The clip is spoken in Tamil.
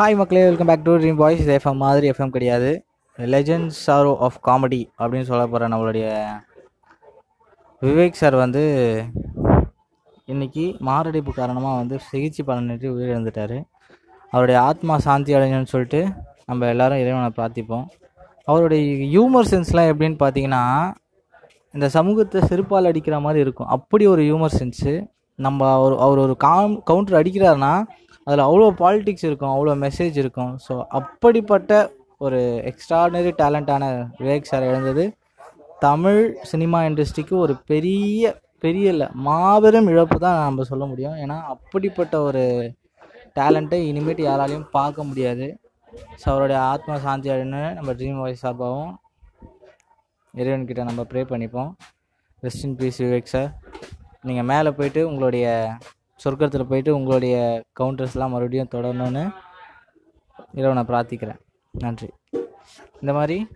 ஹாய் மக்களே welcome back to dream boys இது எஃப்எம் மாதிரி எஃப்எம் கிடையாது. லெஜண்ட் சாரோ ஆஃப் காமெடி அப்படின்னு சொல்ல போகிற நம்மளுடைய விவேக் சார் வந்து இன்றைக்கி மாரடைப்பு காரணமாக வந்து சிகிச்சை பலனின்றி உயிரிழந்துட்டார். அவருடைய ஆத்மா சாந்தி அடைஞ்சணும்னு சொல்லிட்டு நம்ம எல்லாரும் இறைவனை பிரார்த்திப்போம். அவருடைய ஹியூமர் சென்ஸ்லாம் எப்படின்னு பார்த்தீங்கன்னா இந்த சமூகத்தை செருப்பால் அடிக்கிற மாதிரி இருக்கும். அப்படி ஒரு ஹியூமர் சென்ஸு நம்ம அவர் அவர் ஒரு காம் கவுண்டர் அடிக்கிறாருன்னா அதில் அவ்வளோ பாலிடிக்ஸ் இருக்கும் அவ்வளோ மெசேஜ் இருக்கும். ஸோ அப்படிப்பட்ட ஒரு எக்ஸ்ட்ராடனரி டேலண்டான விவேக் சார் இழந்தது. தமிழ் சினிமா இண்டஸ்ட்ரிக்கு ஒரு பெரிய பெரிய இல்லை மாபெரும் இழப்பு தான் நம்ம சொல்ல முடியும். ஏன்னா அப்படிப்பட்ட ஒரு டேலண்ட்டை இனிமேட்டு யாராலையும் பார்க்க முடியாது. ஸோ அவருடைய ஆத்மா சாந்தி அடைன்னு நம்ம ட்ரீம் வாய்ஸ் சார்பாகவும் இறைவன்கிட்ட நம்ம ப்ரே பண்ணிப்போம். Rest in peace Vivek sir நீங்கள் மேலே போயிட்டு உங்களுடைய சொர்க்கத்தில் போயிட்டு உங்களுடைய கவுண்டர்ஸ்லாம் மறுபடியும் தொடரணும்னு இறைவனை பிரார்த்திக்கிறேன். நன்றி. இந்த மாதிரி